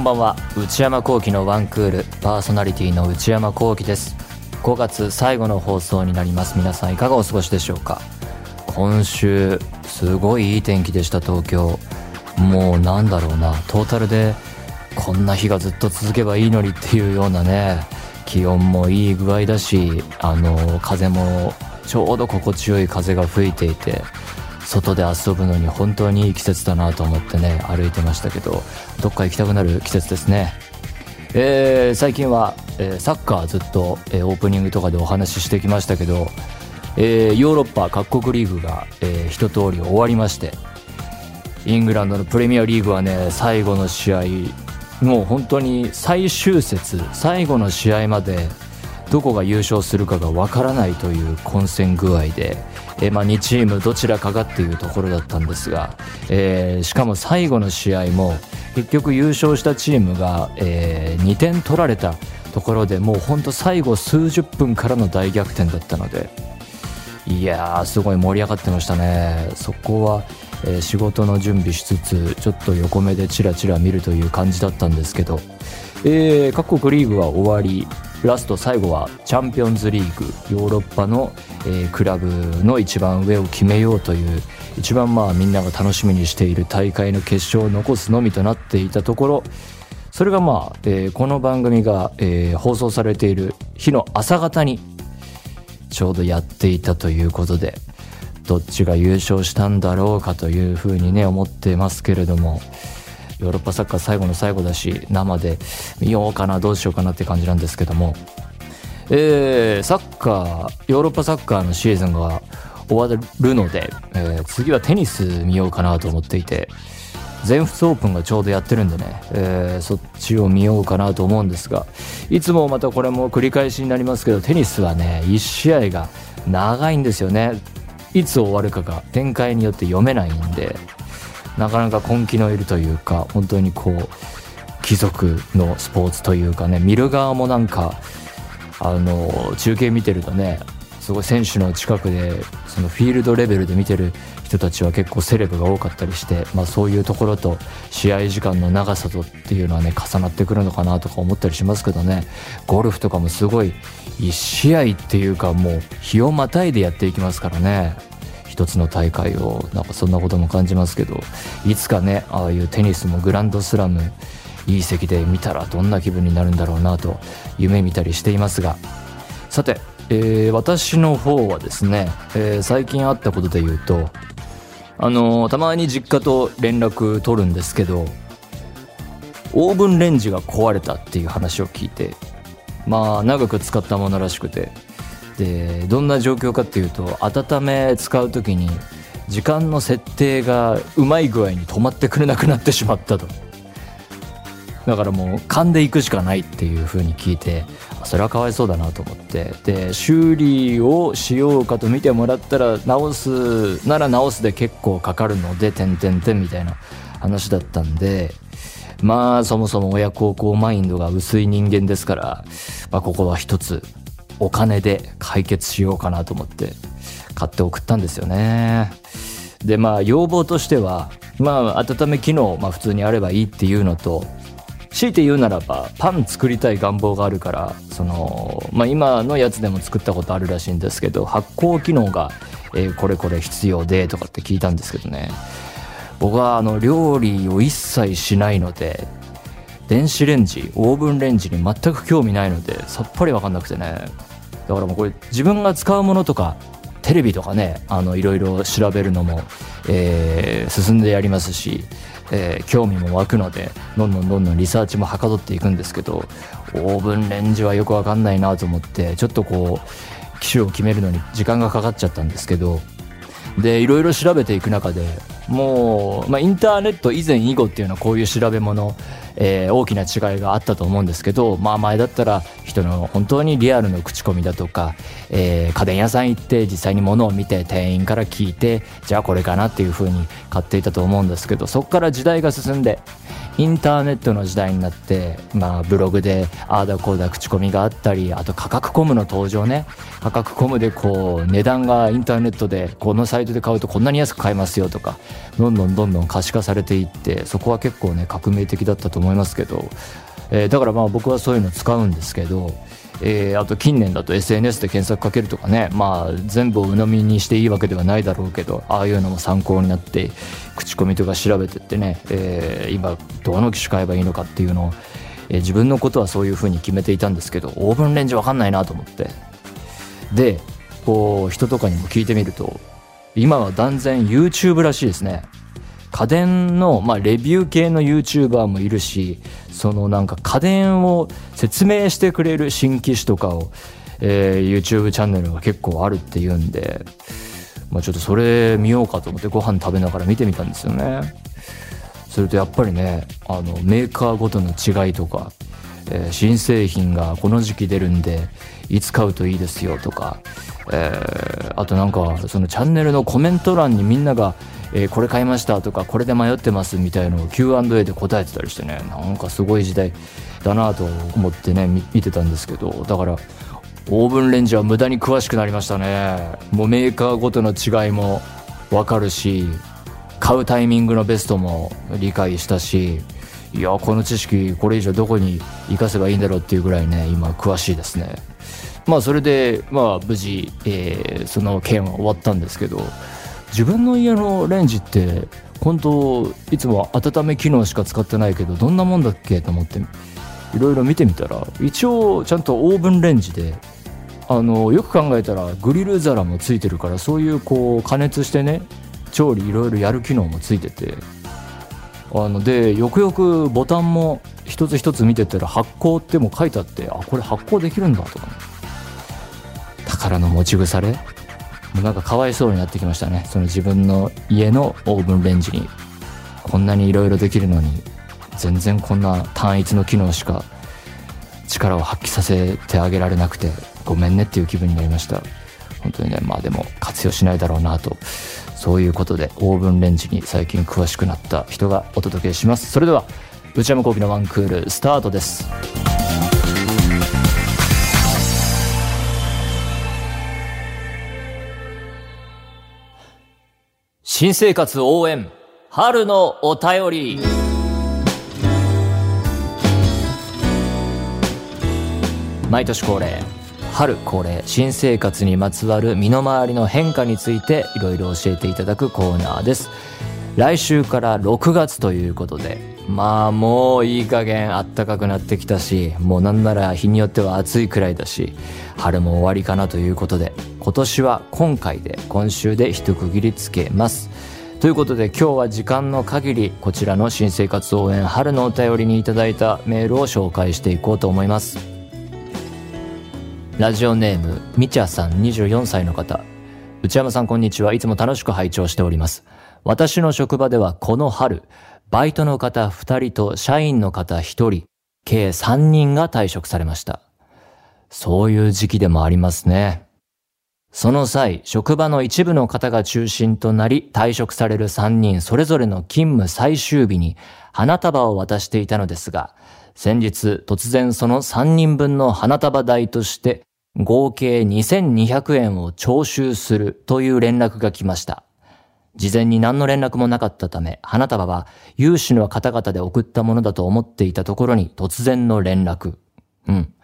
んばんは。内山聖輝のワンクールパーソナリティの内山聖輝です。5月最後の放送になります。皆さんいかがお過ごしでしょうか？今週すごいいい天気でした東京。もうなんだろうな。トータルでこんな日がずっと続けばいいのにっていうようなね。気温もいい具合だしあの風もちょうど心地よい風が吹いていて外で遊ぶのに本当にいい季節だなと思ってね歩いてましたけどどっか行きたくなる季節ですね。えー、最近は、えー、サッカーずっと、えー、オープニングとかでお話ししてきましたけど、えー、ヨーロッパ各国リーグが、えー、一通り終わりましてイングランドのプレミアリーグはね最後の試合もう本当に最終節最後の試合までどこが優勝するかがわからないという混戦具合で、えー、まあ、2チームどちらかがっていうところだったんですが、えー、しかも最後の試合も結局優勝したチームが、えー、2点取られたところでもうほんと最後数十分からの大逆転だったのでいやーすごい盛り上がってましたね。そこは、えー、仕事の準備しつつちょっと横目でチラチラ見るという感じだったんですけど、えー、各国リーグは終わりラスト最後はチャンピオンズリーグヨーロッパの、えー、クラブの一番上を決めようという一番まあみんなが楽しみにしている大会の決勝を残すのみとなっていたところそれがまあ、えー、この番組が、えー、放送されている日の朝方にちょうどやっていたということでどっちが優勝したんだろうかというふうにね思ってますけれどもヨーロッパサッカー最後の最後だし生で見ようかなどうしようかなって感じなんですけども、えー、サッカーヨーロッパサッカーのシーズンが終わるので、えー、次はテニス見ようかなと思っていて全仏オープンがちょうどやってるんでね、えー、そっちを見ようかなと思うんですがいつもまたこれも繰り返しになりますけどテニスはね1試合が長いんですよね。いつ終わるかが展開によって読めないんで。なかなか根気のいるというか本当にこう貴族のスポーツというかね見る側もなんかあの中継見てるとねすごい選手の近くでそのフィールドレベルで見てる人たちは結構セレブが多かったりして、まあ、そういうところと試合時間の長さとっていうのはね重なってくるのかなとか思ったりしますけどね。ゴルフとかもすごい1試合っていうかもう日をまたいでやっていきますからね。一つの大会をなんかそんなことも感じますけどいつかねああいうテニスもグランドスラムいい席で見たらどんな気分になるんだろうなと夢見たりしていますが。さて、えー、私の方はですね、えー、最近あったことで言うとあのー、たまに実家と連絡取るんですけどオーブンレンジが壊れたっていう話を聞いてまあ長く使ったものらしくてでどんな状況かっていうと温め使う時に時間の設定がうまい具合に止まってくれなくなってしまったと。だからもう勘で行くしかないっていう風に聞いてそれはかわいそうだなと思って。で修理をしようかと見てもらったら直すなら直すで結構かかるので点々点みたいな話だったんでまあそもそも親孝行マインドが薄い人間ですから、まあ、ここは一つお金で解決しようかなと思って買って送ったんですよね。でまあ要望としてはまあ温め機能、まあ、普通にあればいいっていうのと強いて言うならばパン作りたい願望があるからその、まあ、今のやつでも作ったことあるらしいんですけど発酵機能が、えー、これこれ必要でとかって聞いたんですけどね。僕はあの料理を一切しないので電子レンジオーブンレンジに全く興味ないのでさっぱり分かんなくてね。だからもうこれ自分が使うものとかテレビとかねあのいろいろ調べるのも、えー、進んでやりますし、えー、興味も湧くのでどんどんどんどんリサーチもはかどっていくんですけどオーブンレンジはよくわかんないなと思ってちょっとこう機種を決めるのに時間がかかっちゃったんですけどでいろいろ調べていく中でもう、まあ、インターネット以前以後っていうのはこういう調べ物えー、大きな違いがあったと思うんですけど、まあ前だったら人の本当にリアルの口コミだとか、えー、家電屋さん行って実際に物を見て店員から聞いて、じゃあこれかなっていうふうに買っていたと思うんですけど、そこから時代が進んで、インターネットの時代になってまあブログでああだこうだ口コミがあったりあと価格コムの登場ね。価格コムでこう値段がインターネットでこのサイトで買うとこんなに安く買えますよとかどんどんどんどん可視化されていってそこは結構ね革命的だったと思いますけど、えー、だからまあ僕はそういうの使うんですけどえー、あと近年だと SNS で検索かけるとかねまあ全部を鵜呑みにしていいわけではないだろうけどああいうのも参考になって口コミとか調べてってね、えー、今どの機種買えばいいのかっていうのを、えー、自分のことはそういうふうに決めていたんですけどオーブンレンジわかんないなと思って。でこう人とかにも聞いてみると今は断然 YouTube らしいですね。家電の、まあ、レビュー系の YouTuber もいるしそのなんか家電を説明してくれる新機種とかを、えー、YouTube チャンネルが結構あるっていうんで、まあ、ちょっとそれ見ようかと思ってご飯食べながら見てみたんですよね。するとやっぱりねあのメーカーごとの違いとか、えー、新製品がこの時期出るんでいつ買うといいですよとか、えー、あとなんかそのチャンネルのコメント欄にみんながえー、これ買いましたとかこれで迷ってますみたいのを Q&A で答えてたりしてねなんかすごい時代だなと思ってね見てたんですけどだからオーブンレンジは無駄に詳しくなりましたね。もうメーカーごとの違いも分かるし買うタイミングのベストも理解したしいやこの知識これ以上どこに生かせばいいんだろうっていうぐらいね今詳しいですね。まあそれでまあ無事、えー、その件は終わったんですけど自分の家のレンジって本当いつも温め機能しか使ってないけどどんなもんだっけと思っていろいろ見てみたら一応ちゃんとオーブンレンジであのよく考えたらグリル皿もついてるからそういうこう加熱してね調理いろいろやる機能もついててあのでよくよくボタンも一つ一つ見てたら発酵っても書いてあってあこれ発酵できるんだとか、ね、宝の持ち腐れ？なんかかわいそうになってきましたね。その自分の家のオーブンレンジにこんなにいろいろできるのに全然こんな単一の機能しか力を発揮させてあげられなくてごめんねっていう気分になりました。本当にねまあでも活用しないだろうなとそういうことでオーブンレンジに最近詳しくなった人がお届けします。それでは内山昂輝のワンクールスタートです。新生活応援春のお便り。毎年恒例春恒例新生活にまつわる身の回りの変化についていろいろ教えていただくコーナーです。来週から6月ということでまあもういい加減あったかくなってきたしもうなんなら日によっては暑いくらいだし春も終わりかなということで今年は今回で今週で一区切りつけます。ということで今日は時間の限りこちらの新生活応援春のお便りにいただいたメールを紹介していこうと思います。ラジオネームみちゃさん24歳の方。内山さんこんにちは。いつも楽しく拝聴しております。私の職場ではこの春バイトの方2人と社員の方1人計3人が退職されましたそういう時期でもありますね。その際、職場の一部の方が中心となり退職される3人それぞれの勤務最終日に花束を渡していたのですが、先日突然その3人分の花束代として合計2200円を徴収するという連絡が来ました。事前に何の連絡もなかったため、花束は有志の方々で送ったものだと思っていたところに突然の連絡。うん。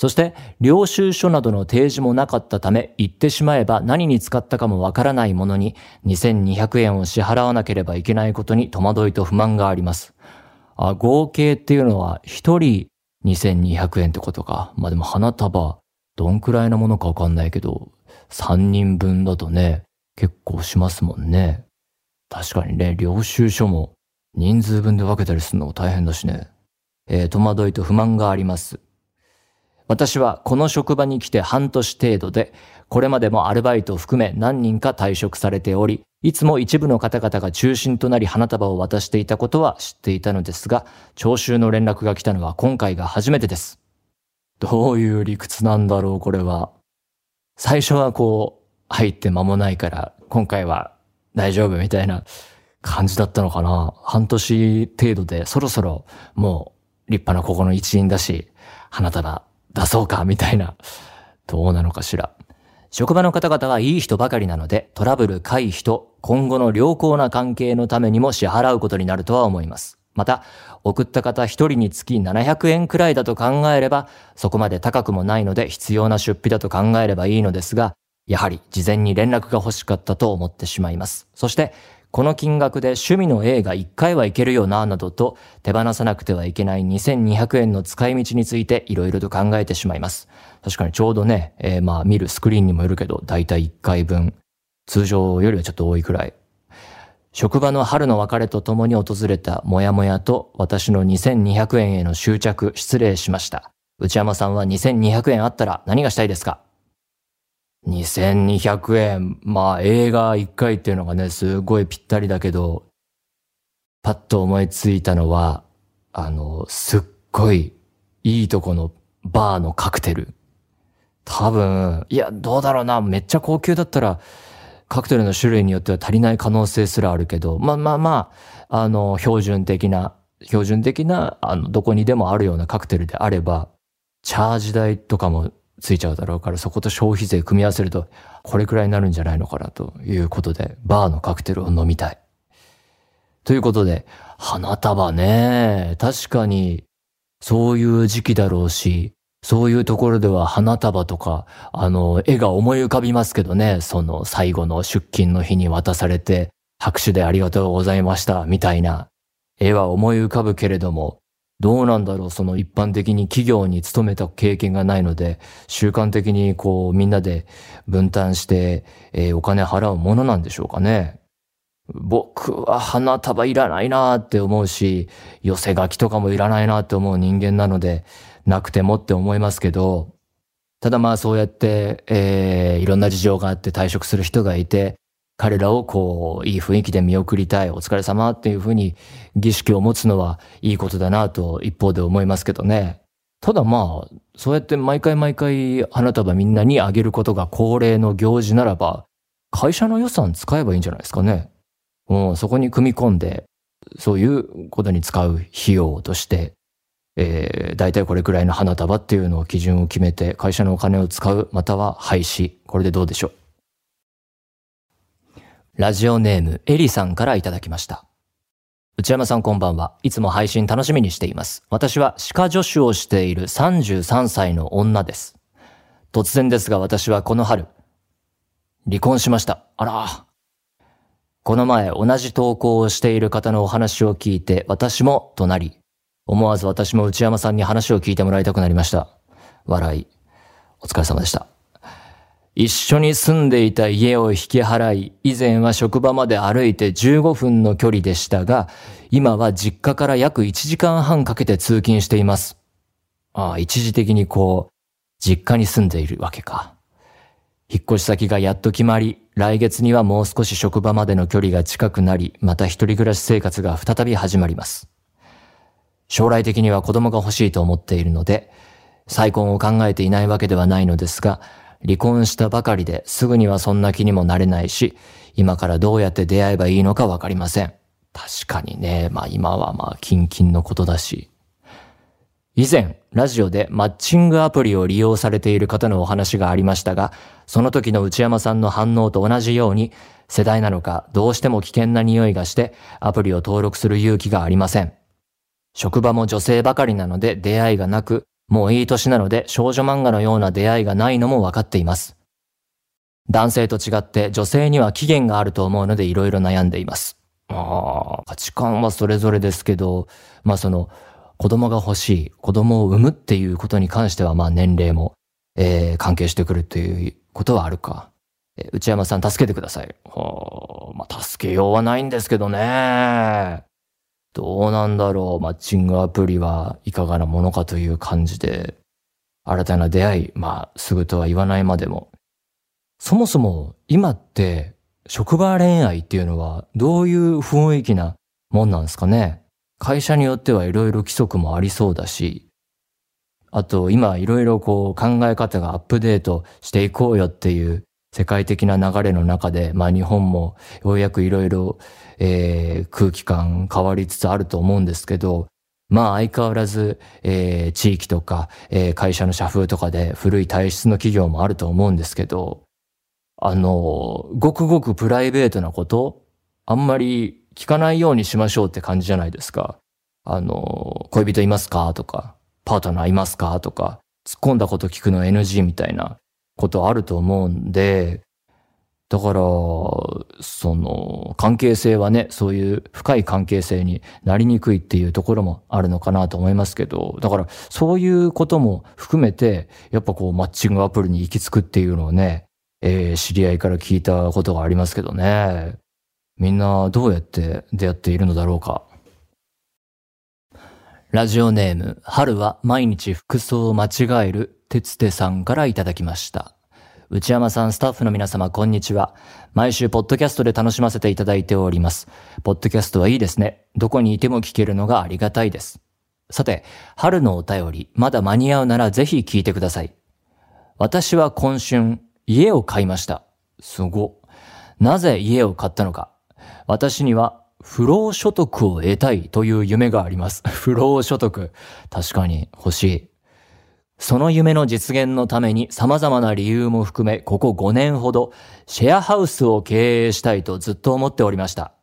そして、領収書などの提示もなかったため、言ってしまえば何に使ったかもわからないものに、2200円を支払わなければいけないことに戸惑いと不満があります。あ、合計っていうのは、一人2200円ってことか。まあでも花束、どんくらいのものかわかんないけど、3人分だとね、結構しますもんね。確かにね、領収書も人数分で分けたりするのも大変だしね。えー、戸惑いと不満があります。私はこの職場に来て半年程度で、これまでもアルバイトを含め何人か退職されており、いつも一部の方々が中心となり花束を渡していたことは知っていたのですが、徴収の連絡が来たのは今回が初めてです。どういう理屈なんだろう、これは。最初はこう、入って間もないから、今回は大丈夫みたいな感じだったのかな。半年程度でそろそろもう立派なここの一員だし、花束出そうかみたいな。どうなのかしら。職場の方々はいい人ばかりなので、トラブル回避と今後の良好な関係のためにも支払うことになるとは思います。また、送った方一人につき700円くらいだと考えれば、そこまで高くもないので必要な出費だと考えればいいのですが、やはり事前に連絡が欲しかったと思ってしまいます。そして、この金額で趣味の映画1回は行けるよな、などと手放さなくてはいけない2200円の使い道について色々と考えてしまいます。確かにちょうどね、えー、まあ見るスクリーンにもよるけど、だいたい1回分、通常よりはちょっと多いくらい。職場の春の別れとともに訪れたモヤモヤと私の2200円への執着失礼しました。内山さんは2200円あったら何がしたいですか？2200円。まあ映画1回っていうのがね、すごいぴったりだけど、パッと思いついたのは、あの、すっごいいいとこのバーのカクテル。多分、いや、どうだろうな。めっちゃ高級だったら、カクテルの種類によっては足りない可能性すらあるけど、まあまあまあ、あの、標準的な、標準的な、あの、どこにでもあるようなカクテルであれば、チャージ代とかもついちゃうだろうから、そこと消費税組み合わせると、これくらいになるんじゃないのかなということで、バーのカクテルを飲みたい。ということで、花束ね、確かに、そういう時期だろうし、そういうところでは花束とか、あの、絵が思い浮かびますけどね、その最後の出勤の日に渡されて、拍手でありがとうございました、みたいな。絵は思い浮かぶけれども、どうなんだろうその一般的に企業に勤めた経験がないので、習慣的にこうみんなで分担して、えー、お金払うものなんでしょうかね。僕は花束いらないなって思うし、寄せ書きとかもいらないなって思う人間なので、なくてもって思いますけど、ただまあそうやって、えー、いろんな事情があって退職する人がいて、彼らをこう、いい雰囲気で見送りたい、お疲れ様っていうふうに儀式を持つのはいいことだなと一方で思いますけどね。ただまあ、そうやって毎回毎回花束みんなにあげることが恒例の行事ならば、会社の予算使えばいいんじゃないですかね。うん、そこに組み込んで、そういうことに使う費用として、えー、大体これくらいの花束っていうのを基準を決めて会社のお金を使う、または廃止。これでどうでしょう？ラジオネームエリさんからいただきました。内山さんこんばんは。いつも配信楽しみにしています。私は歯科助手をしている33歳の女です。突然ですが私はこの春、離婚しました。あら。この前同じ投稿をしている方のお話を聞いて私もとなり、思わず私も内山さんに話を聞いてもらいたくなりました。笑い。お疲れ様でした。一緒に住んでいた家を引き払い、以前は職場まで歩いて15分の距離でしたが、今は実家から約1時間半かけて通勤しています。ああ、一時的にこう、実家に住んでいるわけか。引っ越し先がやっと決まり、来月にはもう少し職場までの距離が近くなり、また一人暮らし生活が再び始まります。将来的には子供が欲しいと思っているので、再婚を考えていないわけではないのですが、離婚したばかりですぐにはそんな気にもなれないし、今からどうやって出会えばいいのかわかりません。確かにね、まあ今はまあキンキンのことだし。以前、ラジオでマッチングアプリを利用されている方のお話がありましたが、その時の内山さんの反応と同じように、世代なのかどうしても危険な匂いがしてアプリを登録する勇気がありません。職場も女性ばかりなので出会いがなく、もういい年なので少女漫画のような出会いがないのもわかっています。男性と違って女性には期限があると思うので色々悩んでいます。ああ、価値観はそれぞれですけど、まあその、子供が欲しい、子供を産むっていうことに関してはまあ年齢も、えー、関係してくるということはあるか。えー、内山さん助けてください。はあ、まあ助けようはないんですけどね。どうなんだろう、マッチングアプリはいかがなものかという感じで、新たな出会い、まあ、すぐとは言わないまでも。そもそも、今って、職場恋愛っていうのは、どういう雰囲気なもんなんですかね。会社によってはいろいろ規則もありそうだし、あと、今いろいろこう考え方がアップデートしていこうよっていう世界的な流れの中で、まあ日本もようやくいろいろ、えー、空気感変わりつつあると思うんですけど、まあ相変わらず、えー、地域とか、えー、会社の社風とかで古い体質の企業もあると思うんですけど、あの、ごくごくプライベートなこと、あんまり聞かないようにしましょうって感じじゃないですか。あの、恋人いますか？とか、パートナーいますか？とか、突っ込んだこと聞くの NG みたいな。ことあると思うんで、だから、その、関係性はね、そういう深い関係性になりにくいっていうところもあるのかなと思いますけど、だからそういうことも含めて、やっぱこうマッチングアプリに行き着くっていうのをね、えー、知り合いから聞いたことがありますけどね。みんなどうやって出会っているのだろうか。ラジオネーム、春は毎日服装を間違える、てつてさんからいただきました。内山さん、スタッフの皆様、こんにちは。毎週、ポッドキャストで楽しませていただいております。ポッドキャストはいいですね。どこにいても聞けるのがありがたいです。さて、春のお便り、まだ間に合うならぜひ聞いてください。私は今春、家を買いました。すご。なぜ家を買ったのか。私には不労所得を得たいという夢があります。不労所得。確かに欲しい。その夢の実現のために様々な理由も含め、ここ5年ほど、シェアハウスを経営したいとずっと思っておりました。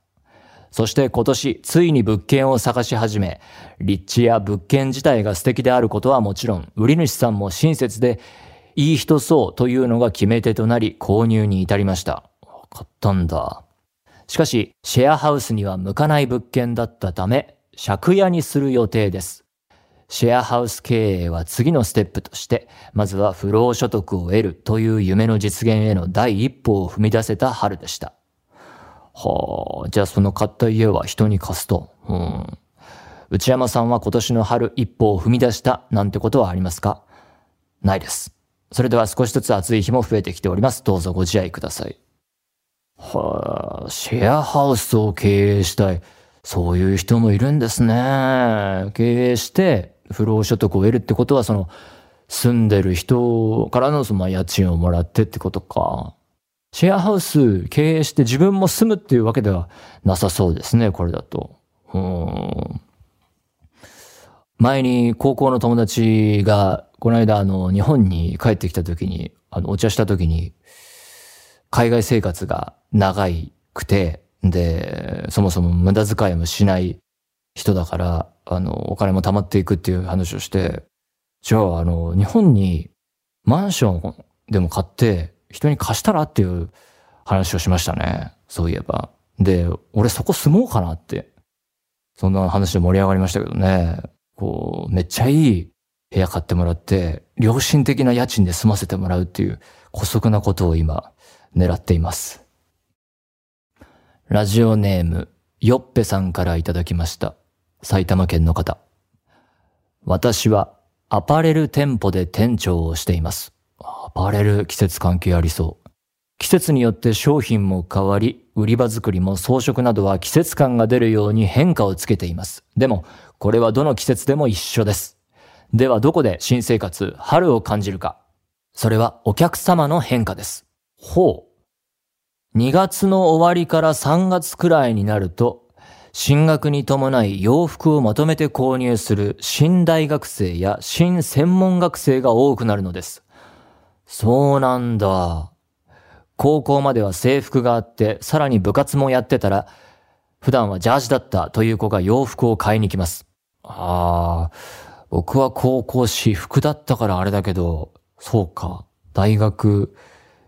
そして今年、ついに物件を探し始め、立地や物件自体が素敵であることはもちろん、売り主さんも親切で、いい人そうというのが決め手となり、購入に至りました。買ったんだ。しかし、シェアハウスには向かない物件だったため、借家にする予定です。シェアハウス経営は次のステップとして、まずは不労所得を得るという夢の実現への第一歩を踏み出せた春でした。はあ、じゃあその買った家は人に貸すと。うん。内山さんは今年の春一歩を踏み出したなんてことはありますか？ないです。それでは少しずつ暑い日も増えてきております。どうぞご自愛ください。はあ、シェアハウスを経営したい。そういう人もいるんですね。経営して、不労所得を得るってことは、その、住んでる人からのその家賃をもらってってことか。シェアハウス経営して自分も住むっていうわけではなさそうですね、これだと。うん前に高校の友達が、この間あの、日本に帰ってきた時に、あの、お茶した時に、海外生活が長くて、で、そもそも無駄遣いもしない人だから、あの、お金も貯まっていくっていう話をして、じゃあ、あの、日本にマンションでも買って人に貸したらっていう話をしましたね。そういえば。で、俺そこ住もうかなって。そんな話で盛り上がりましたけどね。こう、めっちゃいい部屋買ってもらって、良心的な家賃で住ませてもらうっていう、古速なことを今、狙っています。ラジオネーム、よっぺさんからいただきました。埼玉県の方。私はアパレル店舗で店長をしています。アパレル季節関係ありそう。季節によって商品も変わり、売り場作りも装飾などは季節感が出るように変化をつけています。でも、これはどの季節でも一緒です。ではどこで新生活、春を感じるか。それはお客様の変化です。ほう。2月の終わりから3月くらいになると、進学に伴い洋服をまとめて購入する新大学生や新専門学生が多くなるのです。そうなんだ。高校までは制服があって、さらに部活もやってたら、普段はジャージだったという子が洋服を買いに来ます。ああ、僕は高校私服だったからあれだけど、そうか。大学、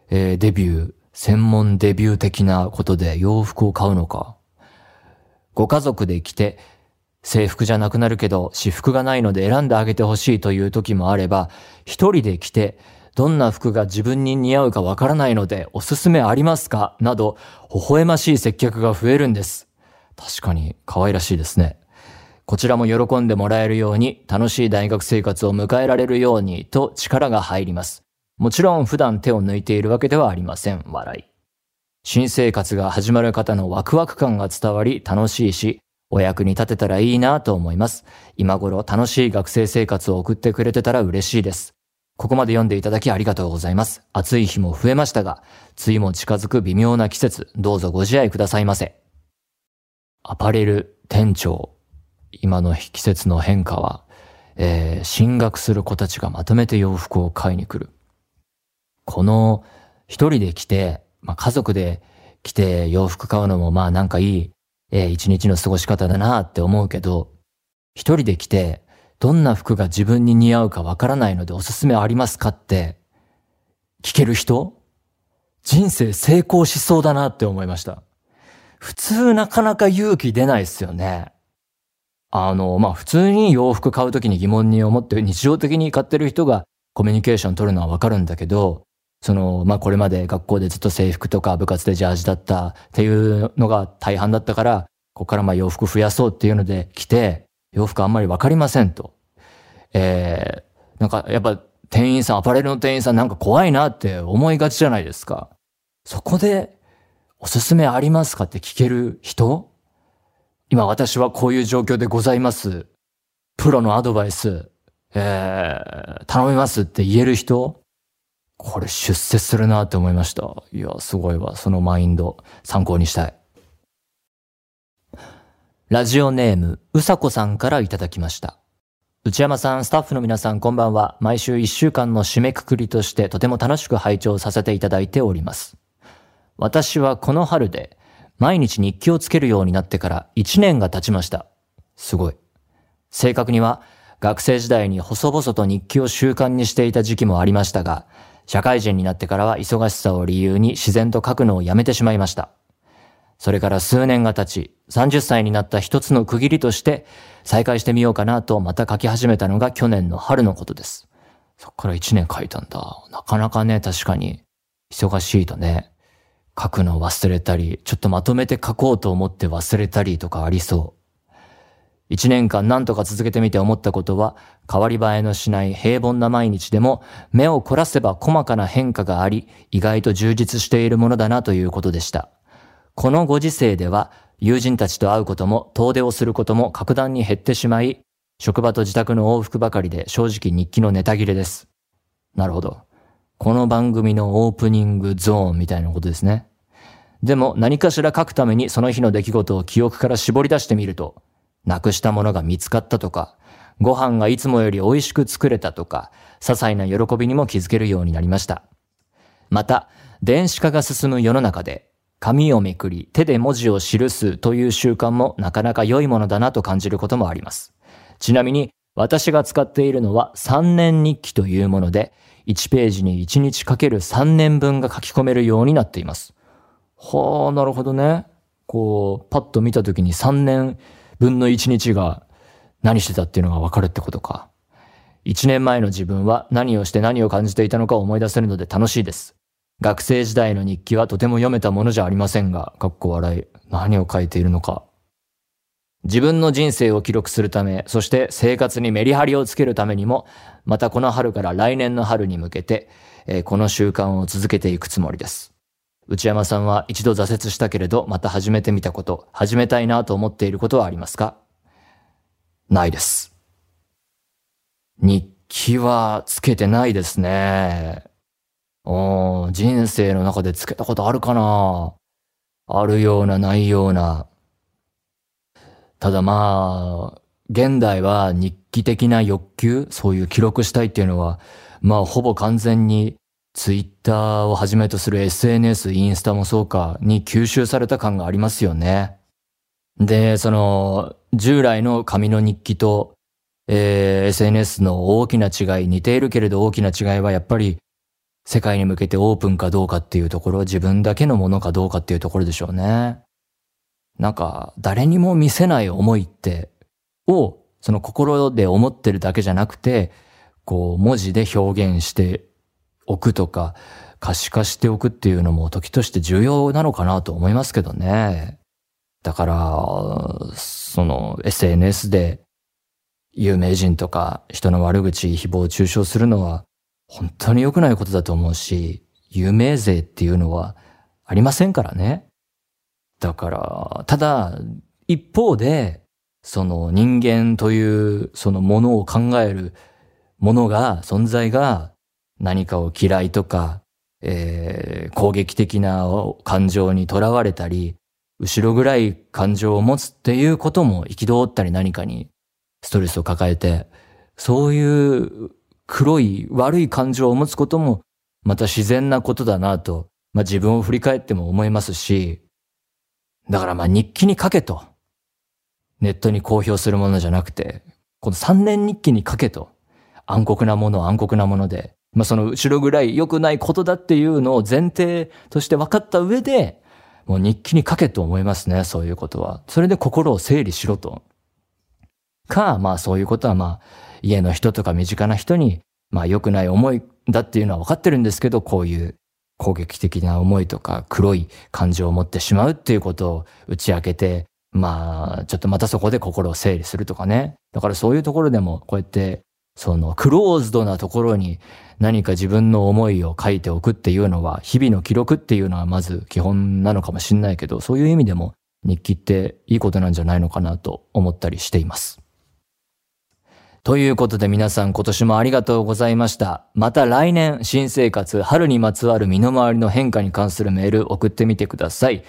えー、デビュー、専門デビュー的なことで洋服を買うのか。ご家族で着て、制服じゃなくなるけど、私服がないので選んであげてほしいという時もあれば、一人で着て、どんな服が自分に似合うかわからないので、おすすめありますか？など、微笑ましい接客が増えるんです。確かに、可愛らしいですね。こちらも喜んでもらえるように、楽しい大学生活を迎えられるように、と力が入ります。もちろん普段手を抜いているわけではありません。笑い。新生活が始まる方のワクワク感が伝わり楽しいし、お役に立てたらいいなと思います。今頃楽しい学生生活を送ってくれてたら嬉しいです。ここまで読んでいただきありがとうございます。暑い日も増えましたが、梅雨も近づく微妙な季節、どうぞご自愛くださいませ。アパレル店長。今の季節の変化は、えー、進学する子たちがまとめて洋服を買いに来る。この一人で来て、まあ、家族で来て洋服買うのもまあなんかいい、えー、一日の過ごし方だなって思うけど、一人で来てどんな服が自分に似合うかわからないのでおすすめありますかって聞ける人人生成功しそうだなって思いました。普通なかなか勇気出ないっすよね。あの、まあ、普通に洋服買うときに疑問に思って日常的に買ってる人がコミュニケーション取るのはわかるんだけど、その、まあ、これまで学校でずっと制服とか部活でジャージだったっていうのが大半だったから、ここからま、洋服増やそうっていうので来て、洋服あんまりわかりませんと。えー、なんかやっぱ店員さん、アパレルの店員さんなんか怖いなって思いがちじゃないですか。そこで、おすすめありますかって聞ける人？今私はこういう状況でございます。プロのアドバイス、えー、頼みますって言える人？これ出世するなって思いました。いや、すごいわ。そのマインド、参考にしたい。ラジオネーム、うさこさんからいただきました。内山さん、スタッフの皆さん、こんばんは。毎週1週間の締めくくりとしてとても楽しく拝聴させていただいております。私はこの春で毎日日記をつけるようになってから1年が経ちました。すごい。正確には学生時代に細々と日記を習慣にしていた時期もありましたが、社会人になってからは忙しさを理由に自然と書くのをやめてしまいました。それから数年が経ち、30歳になった一つの区切りとして、再開してみようかなとまた書き始めたのが去年の春のことです。そっから1年書いたんだ。なかなかね、確かに、忙しいとね、書くの忘れたり、ちょっとまとめて書こうと思って忘れたりとかありそう。一年間何とか続けてみて思ったことは、変わり映えのしない平凡な毎日でも、目を凝らせば細かな変化があり、意外と充実しているものだなということでした。このご時世では、友人たちと会うことも遠出をすることも格段に減ってしまい、職場と自宅の往復ばかりで正直日記のネタ切れです。なるほど。この番組のオープニングゾーンみたいなことですね。でも何かしら書くためにその日の出来事を記憶から絞り出してみると、なくしたものが見つかったとか、ご飯がいつもより美味しく作れたとか、些細な喜びにも気づけるようになりました。また、電子化が進む世の中で、紙をめくり手で文字を記すという習慣もなかなか良いものだなと感じることもあります。ちなみに私が使っているのは3年日記というもので、1ページに1日かける3年分が書き込めるようになっています。はあ、なるほどね。こう、パッと見た時に3年分の1日が何してたっていうのがわかるってことか。1年前の自分は何をして何を感じていたのかを思い出せるので楽しいです。学生時代の日記はとても読めたものじゃありませんが、かっこ笑い、何を書いているのか。自分の人生を記録するため、そして生活にメリハリをつけるためにも、またこの春から来年の春に向けて、えー、この習慣を続けていくつもりです。内山さんは一度挫折したけれど、また始めてみたこと、始めたいなと思っていることはありますか？ないです。日記はつけてないですね。お人生の中でつけたことあるかな？あるような、ないような。ただまあ、現代は日記的な欲求、そういう記録したいっていうのは、まあほぼ完全にツイッターをはじめとする SNS、インスタもそうか、に吸収された感がありますよね。で、その、従来の紙の日記と、えー、SNS の大きな違い、似ているけれど大きな違いはやっぱり世界に向けてオープンかどうかっていうところ、自分だけのものかどうかっていうところでしょうね。なんか、誰にも見せない思いって、を、その心で思ってるだけじゃなくて、こう、文字で表現しておくとか、可視化しておくっていうのも時として重要なのかなと思いますけどね。だから、その SNS で有名人とか人の悪口、誹謗中傷するのは本当に良くないことだと思うし、有名税っていうのはありませんからね。だから、ただ、一方で、その人間というそのものを考えるものが、存在が何かを嫌いとか、えー、攻撃的な感情にとらわれたり、後ろぐらい感情を持つっていうことも憤ったり何かにストレスを抱えて、そういう黒い悪い感情を持つこともまた自然なことだなと、まあ自分を振り返っても思いますし、だからまあ日記に書けと。ネットに公表するものじゃなくて、この3年日記に書けと。暗黒なもの暗黒なもので、まあその後ろぐらい良くないことだっていうのを前提として分かった上で、もう日記に書けと思いますね、そういうことは。それで心を整理しろと。か、まあそういうことはまあ家の人とか身近な人にまあ良くない思いだっていうのは分かってるんですけど、こういう攻撃的な思いとか黒い感情を持ってしまうっていうことを打ち明けて、まあ、ちょっとまたそこで心を整理するとかね。だからそういうところでもこうやってそのクローズドなところに何か自分の思いを書いておくっていうのは、日々の記録っていうのはまず基本なのかもしんないけど、そういう意味でも日記っていいことなんじゃないのかなと思ったりしています。ということで皆さん今年もありがとうございました。また来年新生活春にまつわる身の回りの変化に関するメール送ってみてください。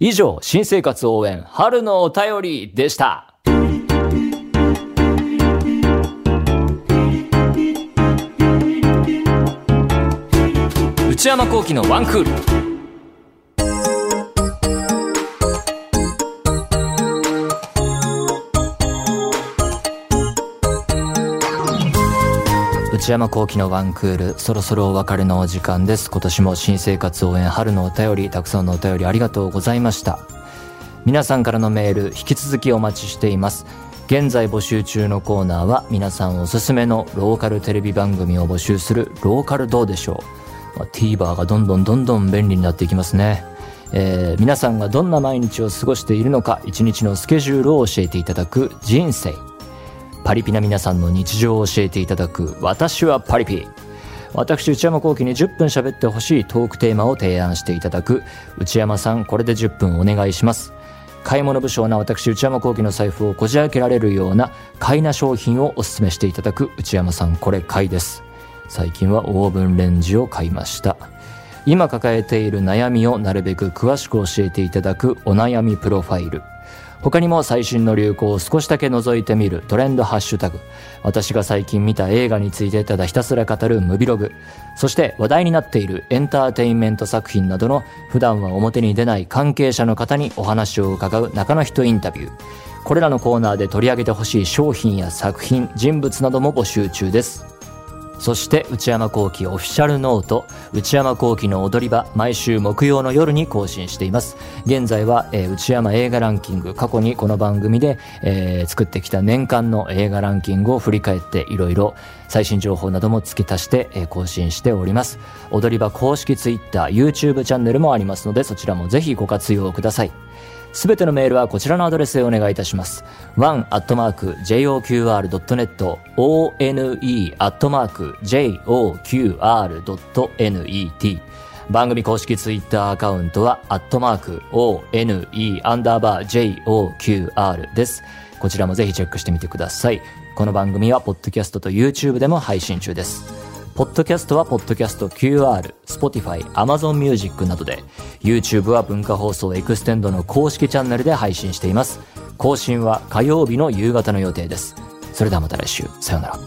以上、新生活応援春のお便りでした。内山幸喜のワンクール。内山幸喜のワンクール、そろそろお別れのお時間です。今年も新生活応援春のお便り、たくさんのお便りありがとうございました。皆さんからのメール、引き続きお待ちしています。現在募集中のコーナーは皆さんおすすめのローカルテレビ番組を募集するローカルどうでしょう。まあ TVer がどんどんどんどん便利になっていきますね。えー、皆さんがどんな毎日を過ごしているのか、一日のスケジュールを教えていただく人生。パリピな皆さんの日常を教えていただく私はパリピ私内山幸喜に10分喋ってほしいトークテーマを提案していただく内山さんこれで10分お願いします買い物不詳な私内山幸喜の財布をこじ開けられるような買いな商品をお勧めしていただく内山さんこれ買いです最近はオーブンレンジを買いました今抱えている悩みをなるべく詳しく教えていただくお悩みプロファイル他にも最新の流行を少しだけ覗いてみるトレンドハッシュタグ。私が最近見た映画についてただひたすら語るムビログ。そして話題になっているエンターテインメント作品などの普段は表に出ない関係者の方にお話を伺う中の人インタビュー。これらのコーナーで取り上げてほしい商品や作品、人物なども募集中です。そして内山幸喜オフィシャルノート内山幸喜の踊り場毎週木曜の夜に更新しています。現在は、えー、内山映画ランキング過去にこの番組で、えー、作ってきた年間の映画ランキングを振り返っていろいろ最新情報なども付け足して、え、更新しております踊り場公式 Twitter、YouTube チャンネルもありますのでそちらもぜひご活用くださいすべてのメールはこちらのアドレスへお願いいたします。one.joqr.net one.joqr.net 番組公式ツイッターアカウントは、アットマーク、one, アンダーバー joqr です。こちらもぜひチェックしてみてください。この番組は、ポッドキャストと YouTube でも配信中です。ポッドキャストは、ポッドキャスト QR、Spotify、Amazon Music などで、YouTube は文化放送エクステンドの公式チャンネルで配信しています。更新は火曜日の夕方の予定です。それではまた来週。さようなら。